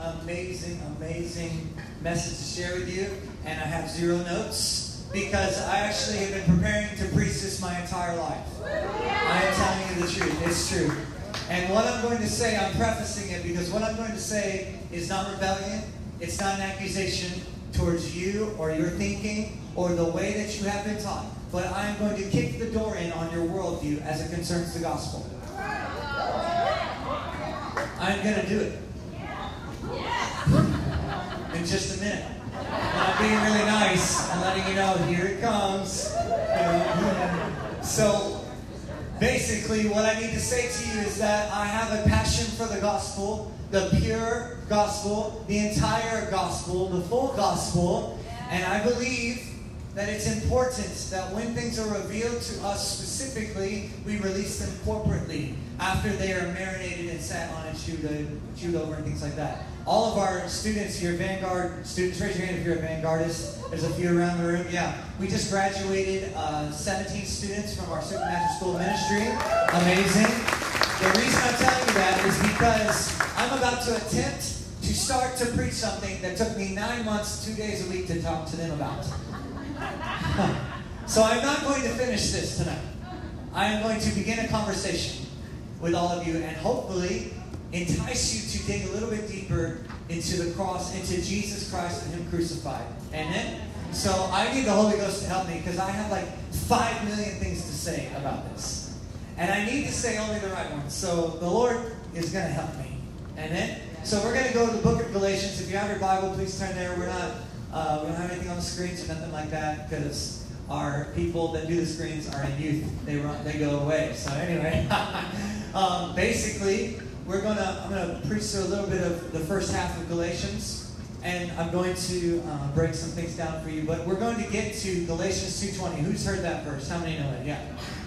amazing, amazing message to share with you, and I have zero notes because I actually have been preparing to preach this my entire life. I am telling you the truth. It's true. And what I'm going to say, I'm prefacing it because what I'm going to say is not rebellion. It's not an accusation towards you or your thinking or the way that you have been taught. But I'm going to kick the door in on your worldview as it concerns the gospel. I'm going to do it. In just a minute. And being really nice. I'm letting you know, here it comes. So, basically, what I need to say to you is that I have a passion for the gospel, the pure gospel, the entire gospel, the full gospel. And I believe that it's important that when things are revealed to us specifically, we release them corporately after they are marinated and sat on and chewed, uh, chewed over and things like that. All of our students here, Vanguard students, raise your hand if you're a Vanguardist. There's a few around the room. Yeah, we just graduated uh, 17 students from our Supernatural School of Ministry. Amazing. The reason I'm telling you that is because I'm about to attempt to start to preach something that took me nine months, two days a week to talk to them about. so I'm not going to finish this tonight. I am going to begin a conversation with all of you and hopefully entice you to dig a little bit deeper into the cross, into Jesus Christ and Him crucified. Amen? So I need the Holy Ghost to help me because I have like five million things to say about this. And I need to say only the right ones. So the Lord is going to help me. Amen? So we're going to go to the book of Galatians. If you have your Bible, please turn there. We're not, uh, we don't have anything on the screens or nothing like that because our people that do the screens are in youth. They run, they go away. So anyway, um, basically, we're gonna I'm gonna preach through a little bit of the first half of Galatians, and I'm going to uh, break some things down for you. But we're going to get to Galatians 2:20. Who's heard that verse? How many know it? Yeah,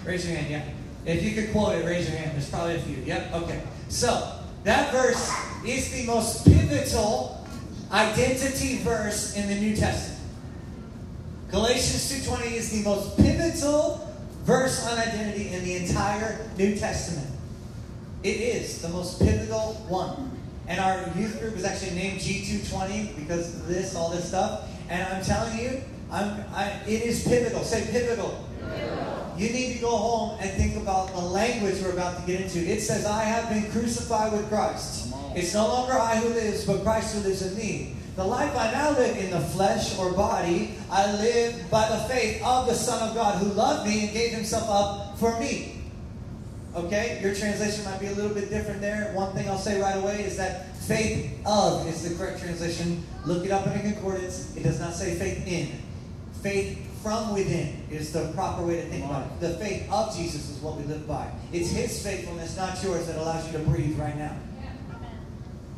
raise your hand. Yeah, if you could quote it, raise your hand. There's probably a few. Yep. Okay. So that verse is the most pivotal identity verse in the New Testament. Galatians 2:20 is the most pivotal verse on identity in the entire New Testament. It is the most pivotal one. And our youth group is actually named G220 because of this, all this stuff. And I'm telling you, I'm, I, it is pivotal. Say pivotal. pivotal. You need to go home and think about the language we're about to get into. It says, I have been crucified with Christ. It's no longer I who lives, but Christ who lives in me. The life I now live in the flesh or body, I live by the faith of the Son of God who loved me and gave himself up for me. Okay? Your translation might be a little bit different there. One thing I'll say right away is that faith of is the correct translation. Look it up in a concordance. It does not say faith in. Faith from within is the proper way to think about it. The faith of Jesus is what we live by. It's his faithfulness, not yours, that allows you to breathe right now.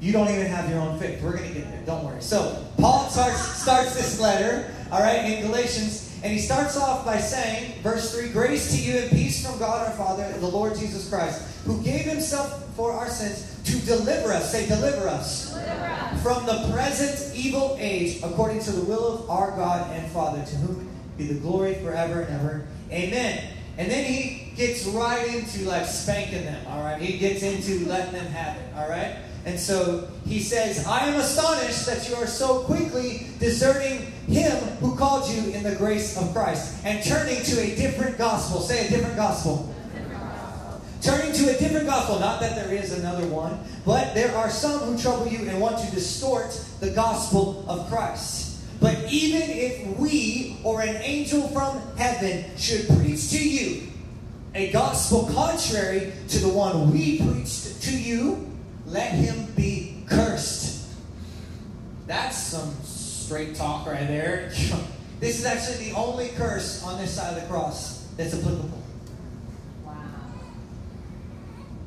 You don't even have your own faith. We're going to get there. Don't worry. So, Paul starts, starts this letter, all right, in Galatians, and he starts off by saying, verse 3 Grace to you and peace from God our Father and the Lord Jesus Christ, who gave himself for our sins to deliver us, say, deliver us, deliver us. from the present evil age, according to the will of our God and Father, to whom be the glory forever and ever. Amen. And then he gets right into like spanking them, all right? He gets into letting them have it, all right? And so he says, I am astonished that you are so quickly deserting him who called you in the grace of Christ and turning to a different gospel. Say a different gospel. Turning to a different gospel. Not that there is another one, but there are some who trouble you and want to distort the gospel of Christ. But even if we or an angel from heaven should preach to you a gospel contrary to the one we preached to you, let him be cursed. That's some straight talk right there. this is actually the only curse on this side of the cross that's applicable. Wow.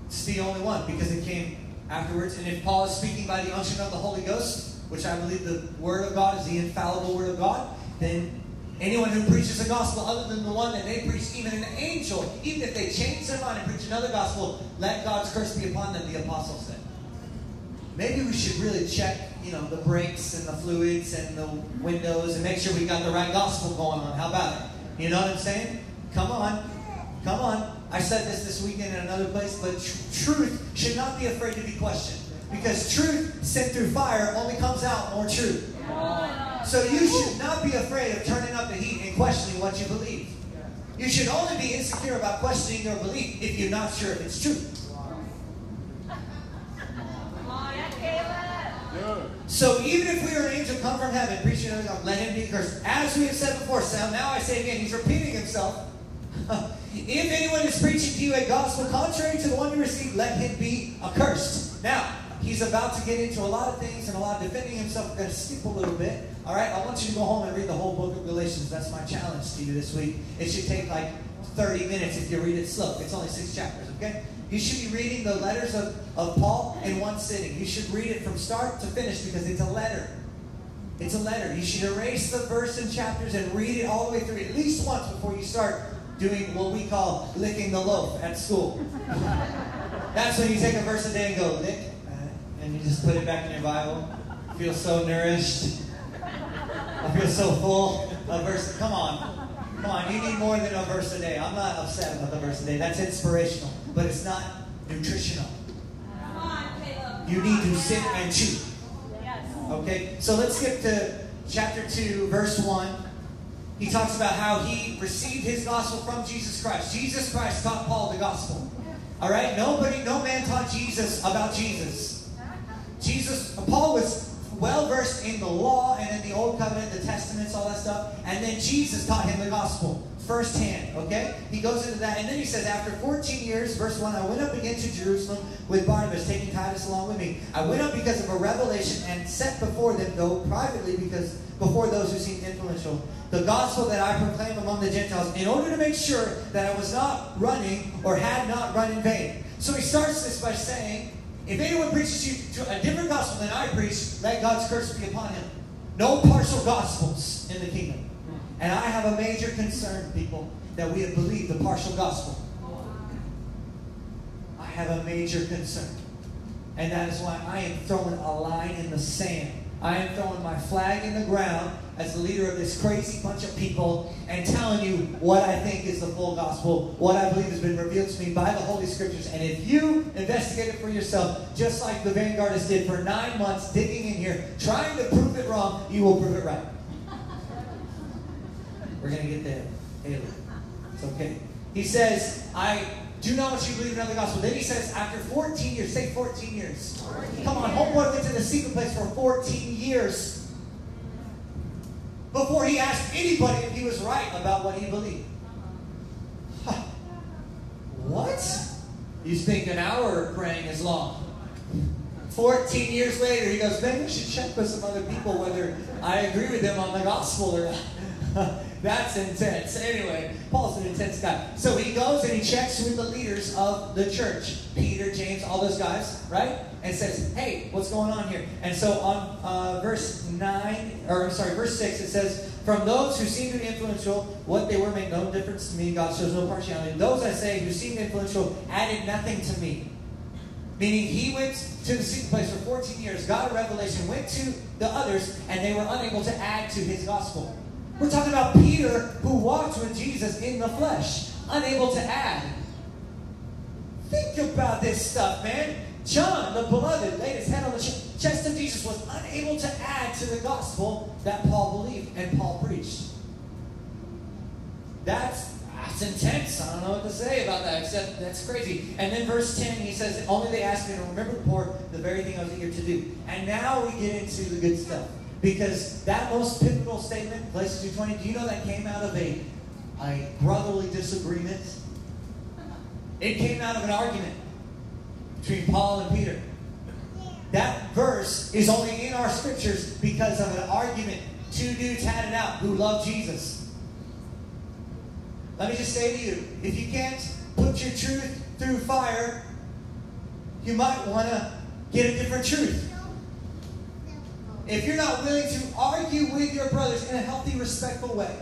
It's the only one because it came afterwards. And if Paul is speaking by the unction of the Holy Ghost, which I believe the Word of God is the infallible Word of God, then anyone who preaches a gospel other than the one that they preach, even an angel, even if they change their mind and preach another gospel, let God's curse be upon them, the apostle said maybe we should really check, you know, the brakes and the fluids and the windows and make sure we got the right gospel going on. How about it? You know what I'm saying? Come on. Come on. I said this this weekend in another place, but tr- truth should not be afraid to be questioned. Because truth sent through fire only comes out more true. So you should not be afraid of turning up the heat and questioning what you believe. You should only be insecure about questioning your belief if you're not sure if it's true. So even if we are an angel come from heaven, preaching to God, let him be cursed. As we have said before, so now I say again, he's repeating himself. if anyone is preaching to you a gospel contrary to the one you received, let him be accursed. Now, he's about to get into a lot of things and a lot of defending himself. We're going to skip a little bit. All right, I want you to go home and read the whole book of Galatians. That's my challenge to you this week. It should take like 30 minutes if you read it slow. It's only six chapters, okay? You should be reading the letters of, of Paul in one sitting. You should read it from start to finish because it's a letter. It's a letter. You should erase the verse and chapters and read it all the way through at least once before you start doing what we call licking the loaf at school. That's when you take a verse a day and go, lick, uh, and you just put it back in your Bible. Feel so nourished. I feel so full. A verse, come on. Come on, you need more than a verse a day. I'm not upset about the verse a day. That's inspirational, but it's not nutritional. You need to sit and chew. Okay, so let's skip to chapter 2, verse 1. He talks about how he received his gospel from Jesus Christ. Jesus Christ taught Paul the gospel. All right, nobody, no man taught Jesus about Jesus. Jesus, Paul was well versed in the law and in the Old Covenant, the Testaments, all that stuff. And then Jesus taught him the gospel firsthand, okay? He goes into that, and then he says, After 14 years, verse 1, I went up again to Jerusalem with Barnabas, taking Titus along with me. I went up because of a revelation and set before them, though privately, because before those who seemed influential, the gospel that I proclaim among the Gentiles, in order to make sure that I was not running or had not run in vain. So he starts this by saying, if anyone preaches you to a different gospel than I preach, let God's curse be upon him. No partial gospels in the kingdom. And I have a major concern, people, that we have believed the partial gospel. I have a major concern. And that is why I am throwing a line in the sand. I am throwing my flag in the ground as the leader of this crazy bunch of people and telling you what I think is the full gospel, what I believe has been revealed to me by the Holy Scriptures. And if you investigate it for yourself, just like the Vanguardists did for nine months, digging in here, trying to prove it wrong, you will prove it right. We're going to get there. Haley. It's okay. He says, I do not want you to believe another gospel. Then he says, after 14 years, say 14 years. 14 Come on, homeboy went to the secret place for 14 years before he asked anybody if he was right about what he believed. Huh. What? You think an hour of praying is long. 14 years later, he goes, maybe we should check with some other people whether I agree with them on the gospel or not. That's intense. Anyway, Paul's an intense guy. So he goes and he checks with the leaders of the church Peter, James, all those guys, right? And says, hey, what's going on here? And so on uh, verse 9, or I'm sorry, verse 6, it says, From those who seem to be influential, what they were made no difference to me. God shows no partiality. Those I say who seemed influential added nothing to me. Meaning he went to the secret place for 14 years, got a revelation, went to the others, and they were unable to add to his gospel. We're talking about Peter who walked with Jesus in the flesh, unable to add. Think about this stuff, man. John, the beloved, laid his head on the chest of Jesus, was unable to add to the gospel that Paul believed and Paul preached. That's that's intense. I don't know what to say about that, except that's crazy. And then verse 10, he says, Only they asked me to remember the poor, the very thing I was eager to do. And now we get into the good stuff. Because that most pivotal statement, Galatians 2.20, do you know that came out of a, a brotherly disagreement? It came out of an argument between Paul and Peter. That verse is only in our scriptures because of an argument. Two dudes had it out who loved Jesus. Let me just say to you, if you can't put your truth through fire, you might want to get a different truth. If you're not willing to argue with your brothers in a healthy, respectful way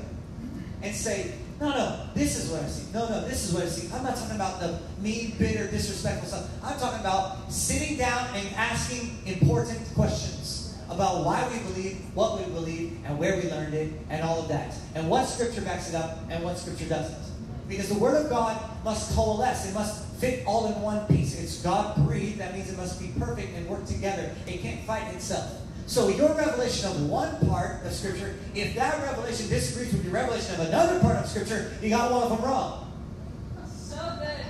and say, no, no, this is what I see. No, no, this is what I see. I'm not talking about the mean, bitter, disrespectful stuff. I'm talking about sitting down and asking important questions about why we believe, what we believe, and where we learned it, and all of that. And what scripture backs it up and what scripture doesn't. Because the Word of God must coalesce, it must fit all in one piece. It's God breathed. That means it must be perfect and work together. It can't fight itself. So your revelation of one part of Scripture, if that revelation disagrees with your revelation of another part of Scripture, you got one of them wrong.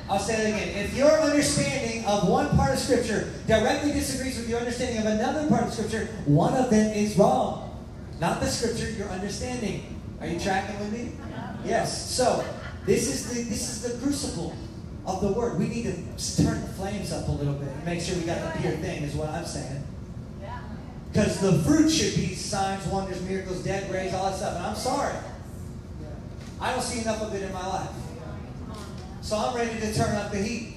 I'll say it again. If your understanding of one part of Scripture directly disagrees with your understanding of another part of Scripture, one of them is wrong. Not the Scripture, your understanding. Are you tracking with me? Yes. So this is the this is the crucible of the Word. We need to turn the flames up a little bit and make sure we got the pure thing. Is what I'm saying. Because the fruit should be signs, wonders, miracles, dead raised, all that stuff. And I'm sorry. I don't see enough of it in my life. So I'm ready to turn up the heat.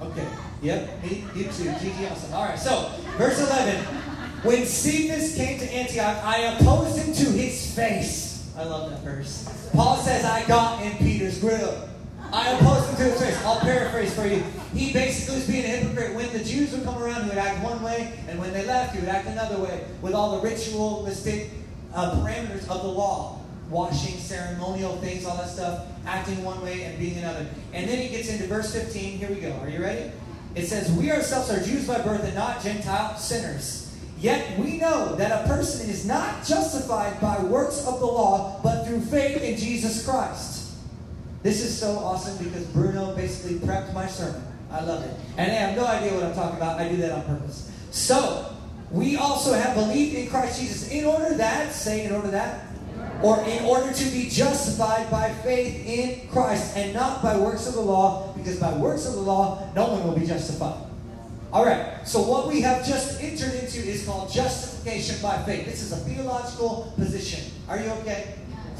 Okay. Yep. Me, you too. Gigi awesome. All right. So, verse 11. When Cephas came to Antioch, I opposed him to his face. I love that verse. Paul says, I got in Peter's grill. I opposed him to his face. I'll paraphrase for you. He basically was being a hypocrite. When the Jews would come around, he would act one way, and when they left, he would act another way, with all the ritualistic uh, parameters of the law washing, ceremonial things, all that stuff, acting one way and being another. And then he gets into verse 15. Here we go. Are you ready? It says, We ourselves are Jews by birth and not Gentile sinners. Yet we know that a person is not justified by works of the law, but through faith in Jesus Christ. This is so awesome because Bruno basically prepped my sermon. I love it. And I have no idea what I'm talking about. I do that on purpose. So, we also have believed in Christ Jesus in order that, say in order that, or in order to be justified by faith in Christ and not by works of the law, because by works of the law, no one will be justified. All right, so what we have just entered into is called justification by faith. This is a theological position. Are you okay?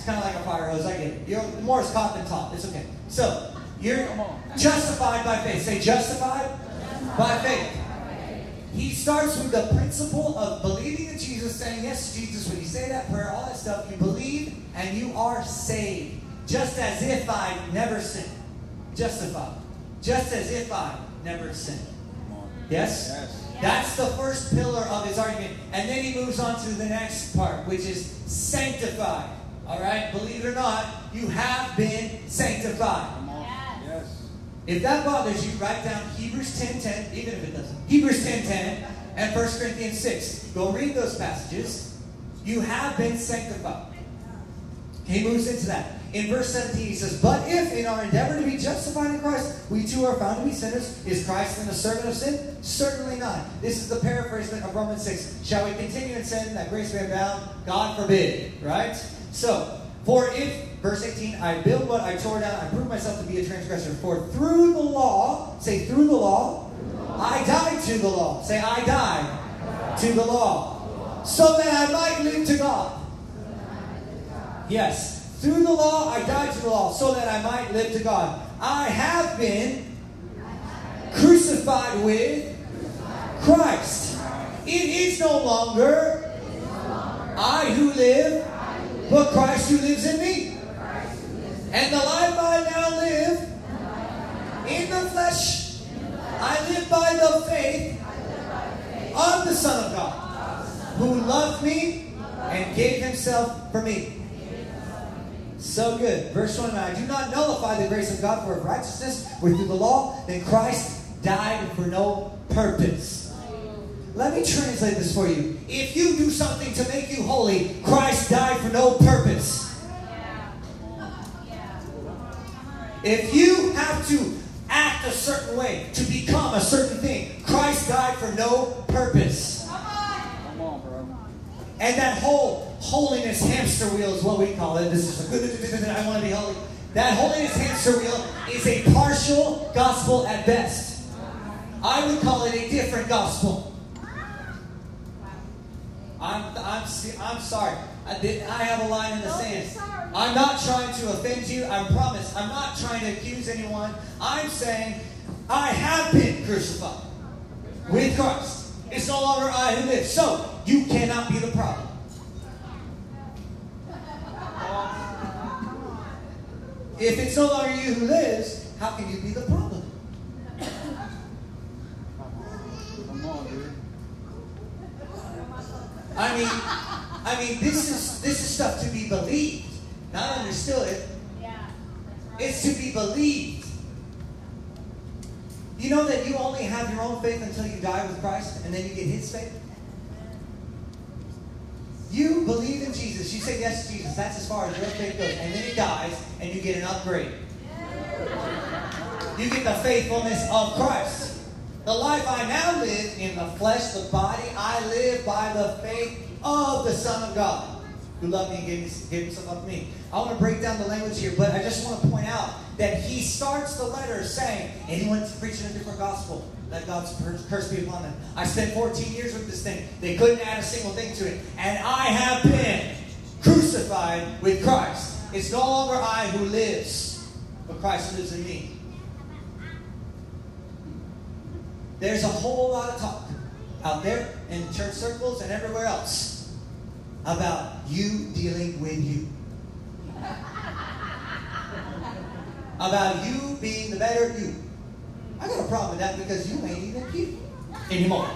Kind of like a fire hose, I get it. You're more is caught than taught. It's okay. So, you're justified by faith. Say justified by faith. He starts with the principle of believing in Jesus, saying yes to Jesus. When you say that prayer, all that stuff, you believe and you are saved. Just as if I never sinned. Justified. Just as if I never sinned. Yes? yes? That's the first pillar of his argument. And then he moves on to the next part, which is sanctified. All right? Believe it or not, you have been sanctified. Yes. If that bothers you, write down Hebrews 10.10, even if it doesn't. Hebrews 10.10 and 1 Corinthians 6. Go read those passages. You have been sanctified. He moves into that. In verse 17, he says, But if in our endeavor to be justified in Christ, we too are found to be sinners, is Christ then a servant of sin? Certainly not. This is the paraphrasement of Romans 6. Shall we continue in sin that grace may abound? God forbid. Right? So, for if Verse 18, I build what I tore down, I prove myself to be a transgressor. For through the law, say through the law, I died to the law. Say, I died to the law. So that I might live to God. Yes. Through the law, I died to the law, so that I might live to God. I have been crucified with Christ. It is no longer I who live, but Christ who lives in me. And the life I now live in the flesh, I live by the faith of the Son of God, who loved me and gave himself for me. So good. Verse 29 I do not nullify the grace of God, for righteousness were through the law, then Christ died for no purpose. Let me translate this for you. If you do something to make you holy, Christ died for no purpose. If you have to act a certain way to become a certain thing, Christ died for no purpose. Come on, bro. And that whole holiness hamster wheel is what we call it. This is a, I want to be holy. That holiness hamster wheel is a partial gospel at best. I would call it a different gospel. I'm, I'm, I'm sorry. I, did, I have a line in the sand. I'm not trying to offend you. I promise. I'm not trying to accuse anyone. I'm saying I have been crucified with Christ. It's no longer I who live. So you cannot be the problem. If it's no longer you who lives, how can you be the problem? I mean, I mean, this is this is stuff to be believed, not understood. Yeah, right. It's to be believed. You know that you only have your own faith until you die with Christ and then you get his faith? You believe in Jesus. You say yes to Jesus. That's as far as your faith goes. And then he dies and you get an upgrade. You get the faithfulness of Christ. The life I now live in the flesh, the body, I live by the faith of the Son of God who loved me and gave, gave himself up to me. I want to break down the language here, but I just want to point out that he starts the letter saying, anyone's preaching a different gospel, let God's curse be upon them. I spent 14 years with this thing. They couldn't add a single thing to it. And I have been crucified with Christ. It's no longer I who lives, but Christ lives in me. There's a whole lot of talk out there in church circles and everywhere else about you dealing with you. about you being the better you. I got a problem with that because you ain't even you anymore.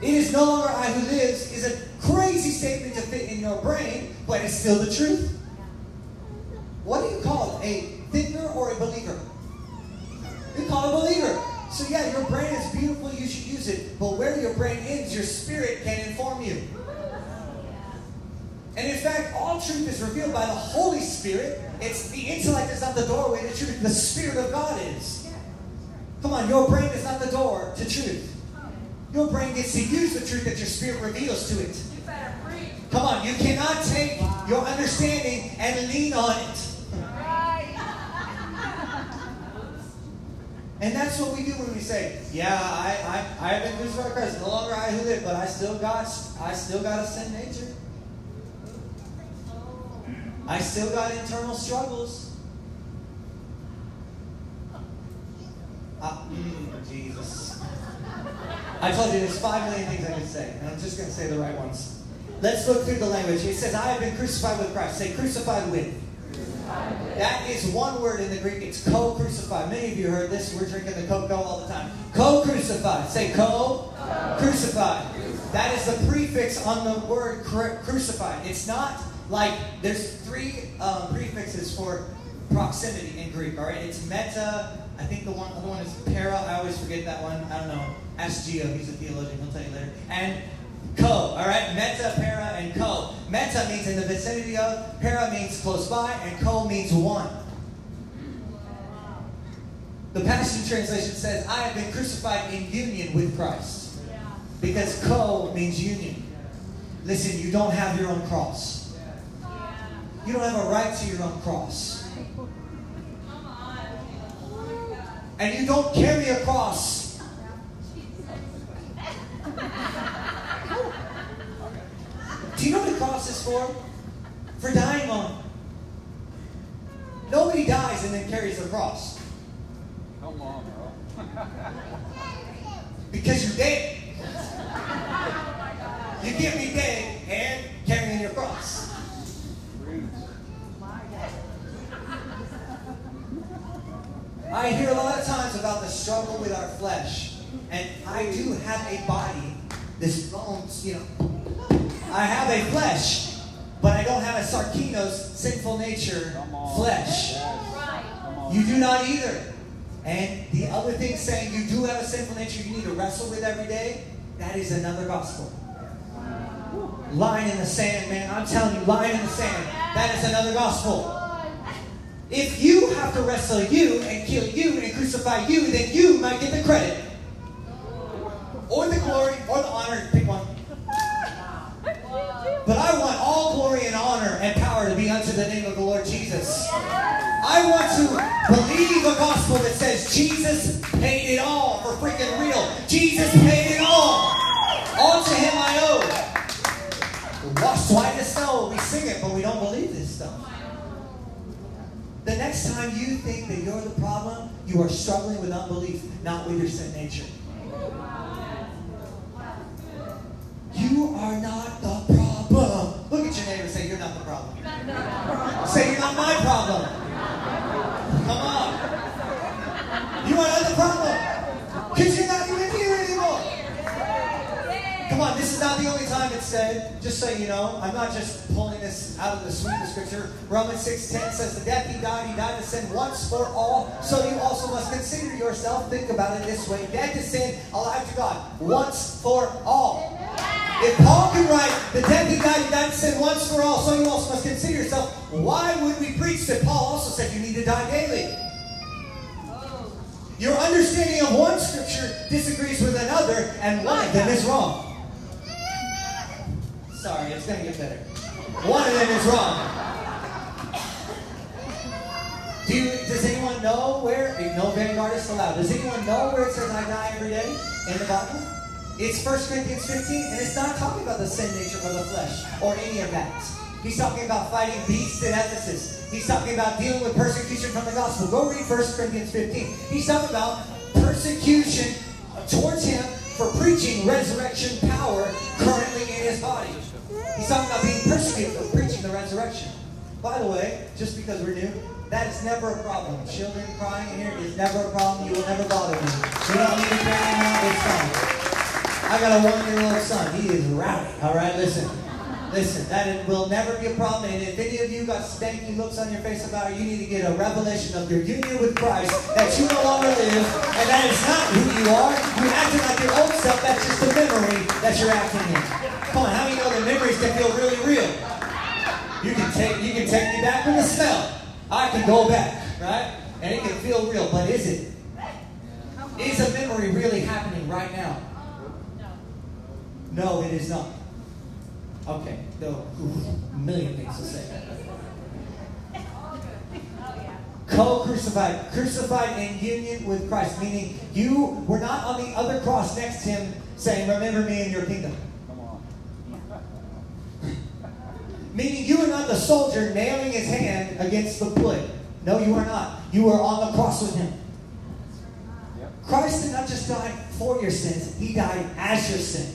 It is no longer I who lives is a crazy statement to fit in your brain, but it's still the truth. What do you call a believer? You call a believer. So yeah, your brain is beautiful, you should use it. But where your brain ends, your spirit can inform you. And in fact, all truth is revealed by the Holy Spirit. It's the intellect is not the doorway to truth. The Spirit of God is. Come on, your brain is not the door to truth. Your brain gets to use the truth that your spirit reveals to it. Come on, you cannot take your understanding and lean on it. And that's what we do when we say, "Yeah, I, I, I have been crucified by Christ. No longer I who live, but I still got, I still got a sin nature. I still got internal struggles. Uh, mm, Jesus. I told you there's five million things I could say, and I'm just going to say the right ones. Let's look through the language. He says, I have been crucified with Christ. Say, crucified with. That is one word in the Greek. It's co-crucified. Many of you heard this. We're drinking the cocoa all the time. Co-crucified. Say co-crucified. That is the prefix on the word crucified. It's not like there's three um, prefixes for proximity in Greek. All right, it's meta. I think the one other one is para. I always forget that one. I don't know. Ask Gio. He's a theologian. He'll tell you later. And co. All right, meta, para, and co. Meta means in the vicinity of. Para means close by, and co means one. The Passion Translation says, "I have been crucified in union with Christ," because co means union. Listen, you don't have your own cross. You don't have a right to your own cross. And you don't carry a cross. Do you know what a cross is for? For dying on. Nobody dies and then carries a cross. Come on, bro. because you're dead. You can't be dead and carrying your cross. I hear a lot of times about the struggle with our flesh. And I do have a body, this bones, um, you know. I have a flesh, but I don't have a sarkinos, sinful nature flesh. You do not either. And the other thing saying you do have a sinful nature you need to wrestle with every day, that is another gospel. Line in the sand, man. I'm telling you, line in the sand. That is another gospel. If you have to wrestle you and kill you and crucify you, then you might get the credit. Or the glory or the honor. Pick one. But I want all glory and power to be unto the name of the Lord Jesus. I want to believe a gospel that says Jesus paid it all for freaking real. Jesus paid it all. All to him I owe. Washed white as snow. We sing it, but we don't believe this stuff. The next time you think that you're the problem, you are struggling with unbelief, not with your sin nature. You are not the problem. Look at your neighbor and say, You're not the problem. say, You're not my problem. Come on. You are not the problem. Because you're not even here anymore. Come Come on, this is not the only time it's said. Just so you know, I'm not just pulling this out of the sweet of scripture. Romans 6:10 says, "The death he died, he died to sin once for all. So you also must consider yourself. Think about it this way: dead to sin, alive to God, once for all." If Paul can write, "The death he died, he died to sin once for all," so you also must consider yourself. Why would we preach that Paul also said you need to die daily? Oh. Your understanding of one scripture disagrees with another, and one of them is wrong. Sorry, it's to get better. One of them is wrong. Do you, does anyone know where? no vanguard is allowed. Does anyone know where it says I die every day in the Bible? It's 1 Corinthians 15, and it's not talking about the sin nature of the flesh or any of that. He's talking about fighting beasts in Ephesus. He's talking about dealing with persecution from the gospel. Go read 1 Corinthians 15. He's talking about persecution towards him for preaching resurrection power currently in his body. He's talking about being persecuted for preaching the resurrection. By the way, just because we're new, that is never a problem. Children crying in here is never a problem. You will never bother me. You don't need to carry me out time. I got a one-year-old son. He is rowdy. All right, listen. Listen, that will never be a problem. And if any of you got stanky looks on your face about it, you need to get a revelation of your union with Christ that you no longer live, and that is not who you are. You acting like your old self. That's just a memory that you're acting in. Come on, how many know that memories can feel really real? You can take you can take me back with a smell. I can go back, right? And it can feel real, but is it? Is a memory really happening right now? No, it is not. Okay, no, a million things to say. Co-crucified, crucified in union with Christ, meaning you were not on the other cross next to him saying, Remember me in your kingdom. Come on. Meaning you are not the soldier nailing his hand against the plate. No, you are not. You are on the cross with him. Christ did not just die for your sins, he died as your sin.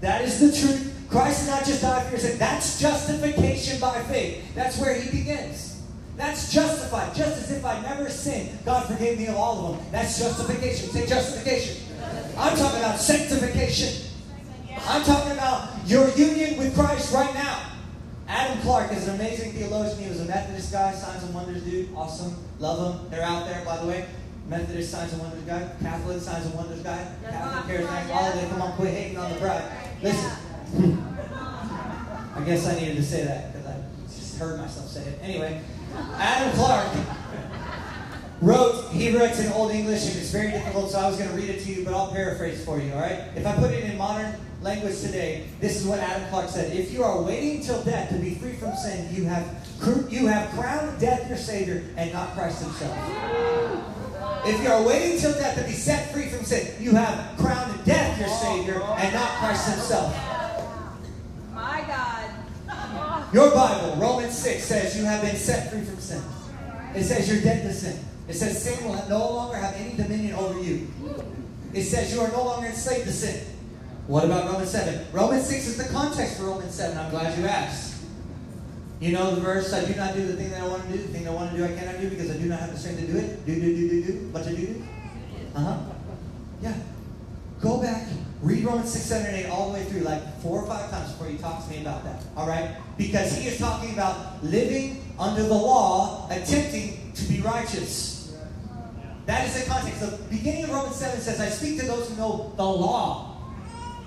That is the truth. Christ did not just die for your sin. That's justification by faith. That's where he begins. That's justified. Just as if I never sinned, God forgave me of all of them. That's justification. Say justification. I'm talking about sanctification. I'm talking about your union with Christ right now. Adam Clarke is an amazing theologian. He was a Methodist guy, signs and wonders dude. Awesome. Love him. They're out there, by the way. Methodist signs and wonders guy. Catholic signs and wonders guy. Catholic charismatic. All of them. Come on, quit hating on the bride. Listen. I guess I needed to say that because I just heard myself say it. Anyway, Adam Clarke wrote, he writes in Old English and it's very difficult, so I was going to read it to you, but I'll paraphrase for you, all right? If I put it in modern language today, this is what Adam Clarke said. If you are waiting till death to be free from sin, you have, you have crowned death your Savior and not Christ Himself. If you are waiting till death to be set free from sin, you have crowned death your Savior and not Christ Himself. My God. Your Bible, Romans 6, says you have been set free from sin. It says you're dead to sin. It says sin will no longer have any dominion over you. It says you are no longer enslaved to sin. What about Romans 7? Romans 6 is the context for Romans 7. I'm glad you asked. You know the verse, I do not do the thing that I want to do, the thing I want to do I cannot do because I do not have the strength to do it. Do, do, do, do, do. What to do? Uh-huh. Yeah. Go back, read Romans 6, 7, and 8 all the way through, like four or five times before you talk to me about that. All right? Because he is talking about living under the law, attempting to be righteous. That is the context. The beginning of Romans 7 says, I speak to those who know the law.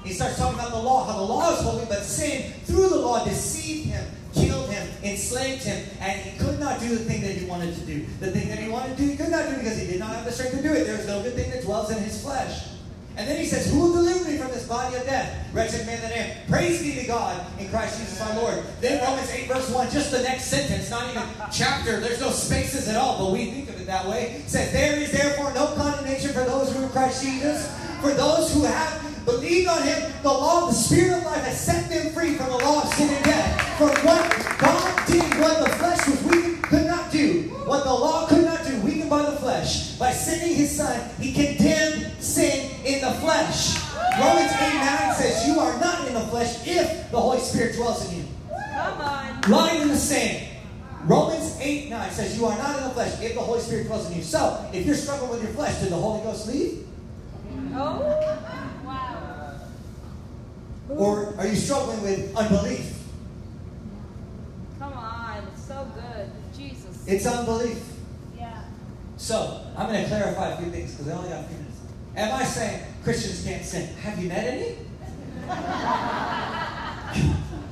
He starts talking about the law, how the law is holy, but sin through the law deceived him, killed him, enslaved him, and he could not do the thing that he wanted to do. The thing that he wanted to do, he could not do because he did not have the strength to do it. There is no good thing that dwells in his flesh. And then he says, Who will deliver me from this body of death? Wretched man that I am. Praise be to God in Christ Jesus my Lord. Then Romans 8, verse 1, just the next sentence, not even chapter, there's no spaces at all, but we think of it that way. says, There is therefore no condemnation for those who are in Christ Jesus. For those who have believed on him, the law of the Spirit of life has set them free from the law of sin and death. For what God did, what the flesh was weak, could not do, what the law could not do, weakened by the flesh, by sending his son, he condemned sin in the flesh. Romans 8 9 says, You are not in the flesh if the Holy Spirit dwells in you. Come on. Line in the sand. Romans 8 9 says, You are not in the flesh if the Holy Spirit dwells in you. So, if you're struggling with your flesh, did the Holy Ghost leave? Oh. Wow. Or are you struggling with unbelief? Come on. It's so good. Jesus. It's unbelief. yeah. So, I'm going to clarify a few things because I only got a few minutes. Am I saying Christians can't sin? Have you met any?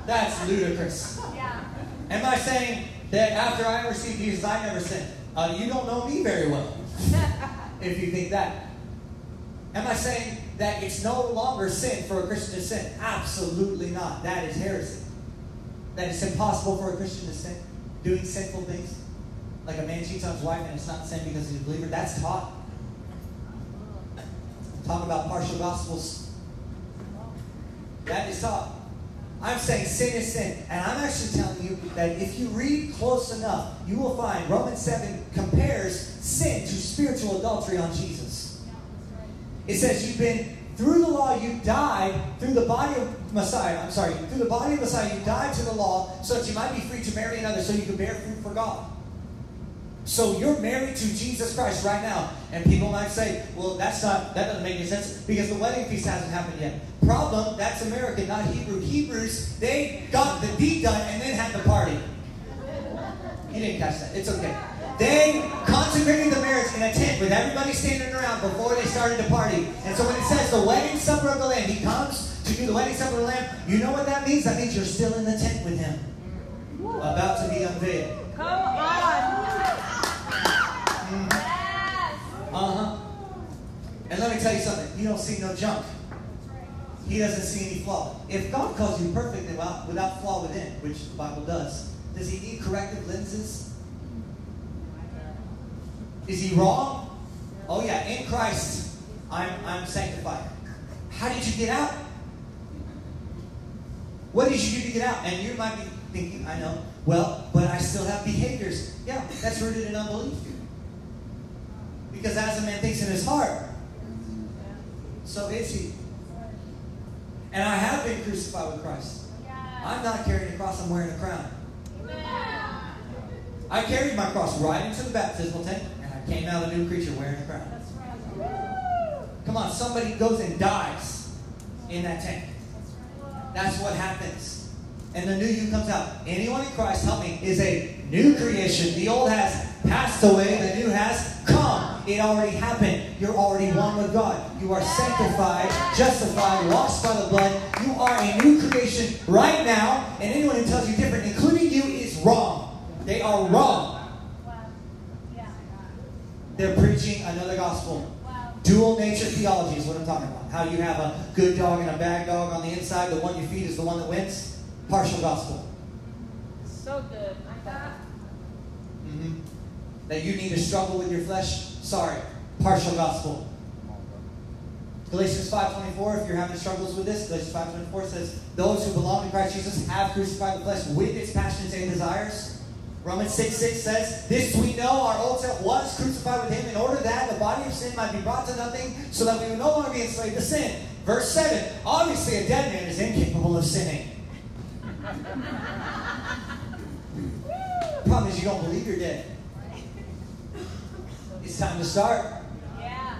That's ludicrous. Yeah. Am I saying that after I received Jesus, I never sinned? Uh, you don't know me very well if you think that. Am I saying that it's no longer sin for a Christian to sin? Absolutely not. That is heresy. That it's impossible for a Christian to sin, doing sinful things. Like a man cheats on his wife and it's not sin because he's a believer. That's taught. Talk about partial gospels. That is taught. I'm saying sin is sin. And I'm actually telling you that if you read close enough, you will find Romans 7 compares sin to spiritual adultery on Jesus. It says you've been, through the law, you died through the body of Messiah. I'm sorry, through the body of Messiah, you died to the law so that you might be free to marry another so you could bear fruit for God. So you're married to Jesus Christ right now. And people might say, well, that's not, that doesn't make any sense because the wedding feast hasn't happened yet. Problem, that's American, not Hebrew. Hebrews, they got the deed done and then had the party. You didn't catch that. It's okay. They consecrated the marriage in a tent with everybody standing around before they started the party. And so when it says the wedding supper of the Lamb, he comes to do the wedding supper of the Lamb. You know what that means? That means you're still in the tent with him, about to be unveiled. Come on. Uh huh. And let me tell you something. You don't see no junk. He doesn't see any flaw. If God calls you perfect without, without flaw within, which the Bible does, does He need corrective lenses? Is He wrong? Oh yeah. In Christ, I'm I'm sanctified. How did you get out? What did you do to get out? And you might be thinking, I know. Well, but I still have behaviors. Yeah, that's rooted in unbelief. Because as a man thinks in his heart, so is he. And I have been crucified with Christ. I'm not carrying a cross, I'm wearing a crown. I carried my cross right into the baptismal tent, and I came out a new creature wearing a crown. Come on, somebody goes and dies in that tent. That's what happens. And the new you comes out. Anyone in Christ, help me, is a new creation. The old has passed away, the new has. It already happened. You're already one with God. You are sanctified, justified, washed by the blood. You are a new creation right now. And anyone who tells you different, including you, is wrong. They are wrong. They're preaching another gospel. Dual nature theology is what I'm talking about. How you have a good dog and a bad dog on the inside. The one you feed is the one that wins. Partial gospel. So good. hmm That you need to struggle with your flesh. Sorry. Partial gospel. Galatians 5.24, if you're having struggles with this, Galatians 5.24 says, Those who belong to Christ Jesus have crucified the flesh with its passions and desires. Romans 6 6 says, This we know our old self was crucified with him in order that the body of sin might be brought to nothing, so that we would no longer be enslaved to sin. Verse 7 Obviously, a dead man is incapable of sinning. Problem is, you don't believe you're dead. It's time to start. Yeah.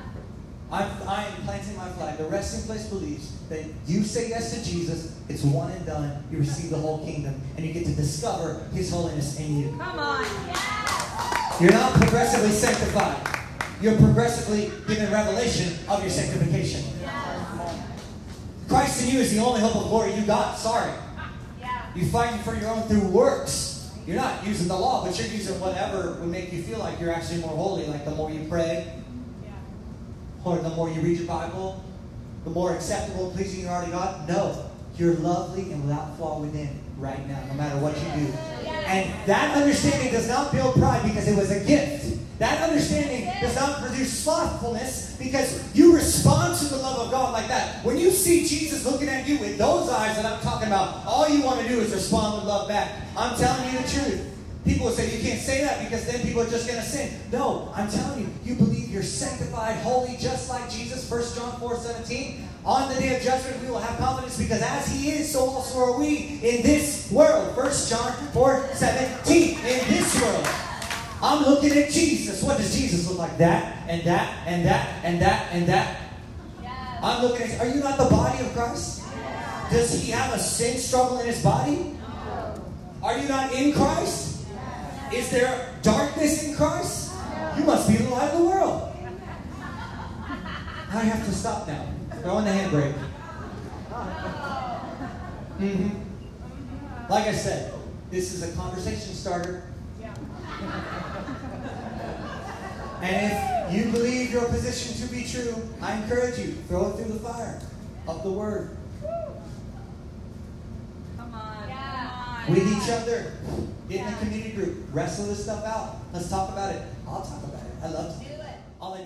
I'm, I am planting my flag. The resting place believes that you say yes to Jesus, it's one and done. You receive the whole kingdom, and you get to discover His holiness in you. Come on. You're not progressively sanctified. You're progressively given revelation of your sanctification. Christ in you is the only hope of glory you got. Sorry. Yeah. You fighting for your own through works. You're not using the law, but you're using whatever would make you feel like you're actually more holy. Like the more you pray, or the more you read your Bible, the more acceptable and pleasing you are to God. No, you're lovely and without flaw within right now, no matter what you do. And that understanding does not build pride because it was a gift. That understanding does not produce slothfulness because you respond to the love of God like that. When you see Jesus looking at you with those eyes that I'm talking about, all you want to do is respond with love back. I'm telling you the truth. People will say you can't say that because then people are just going to sin. No, I'm telling you, you believe you're sanctified, holy, just like Jesus. 1 John 4 17. On the day of judgment, we will have confidence because as he is, so also are we in this world. 1 John 4 17. In this world. I'm looking at Jesus. What does Jesus look like? That and that and that and that and that. I'm looking at. Are you not the body of Christ? Does he have a sin struggle in his body? Are you not in Christ? Is there darkness in Christ? You must be the light of the world. I have to stop now. Throw on the handbrake. hmm Like I said, this is a conversation starter. Yeah. And if you believe your position to be true, I encourage you, throw it through the fire of the word Come on. Yeah. With each other. Get in a community group, wrestle this stuff out. Let's talk about it. I'll talk about it. I love to. Do it. All I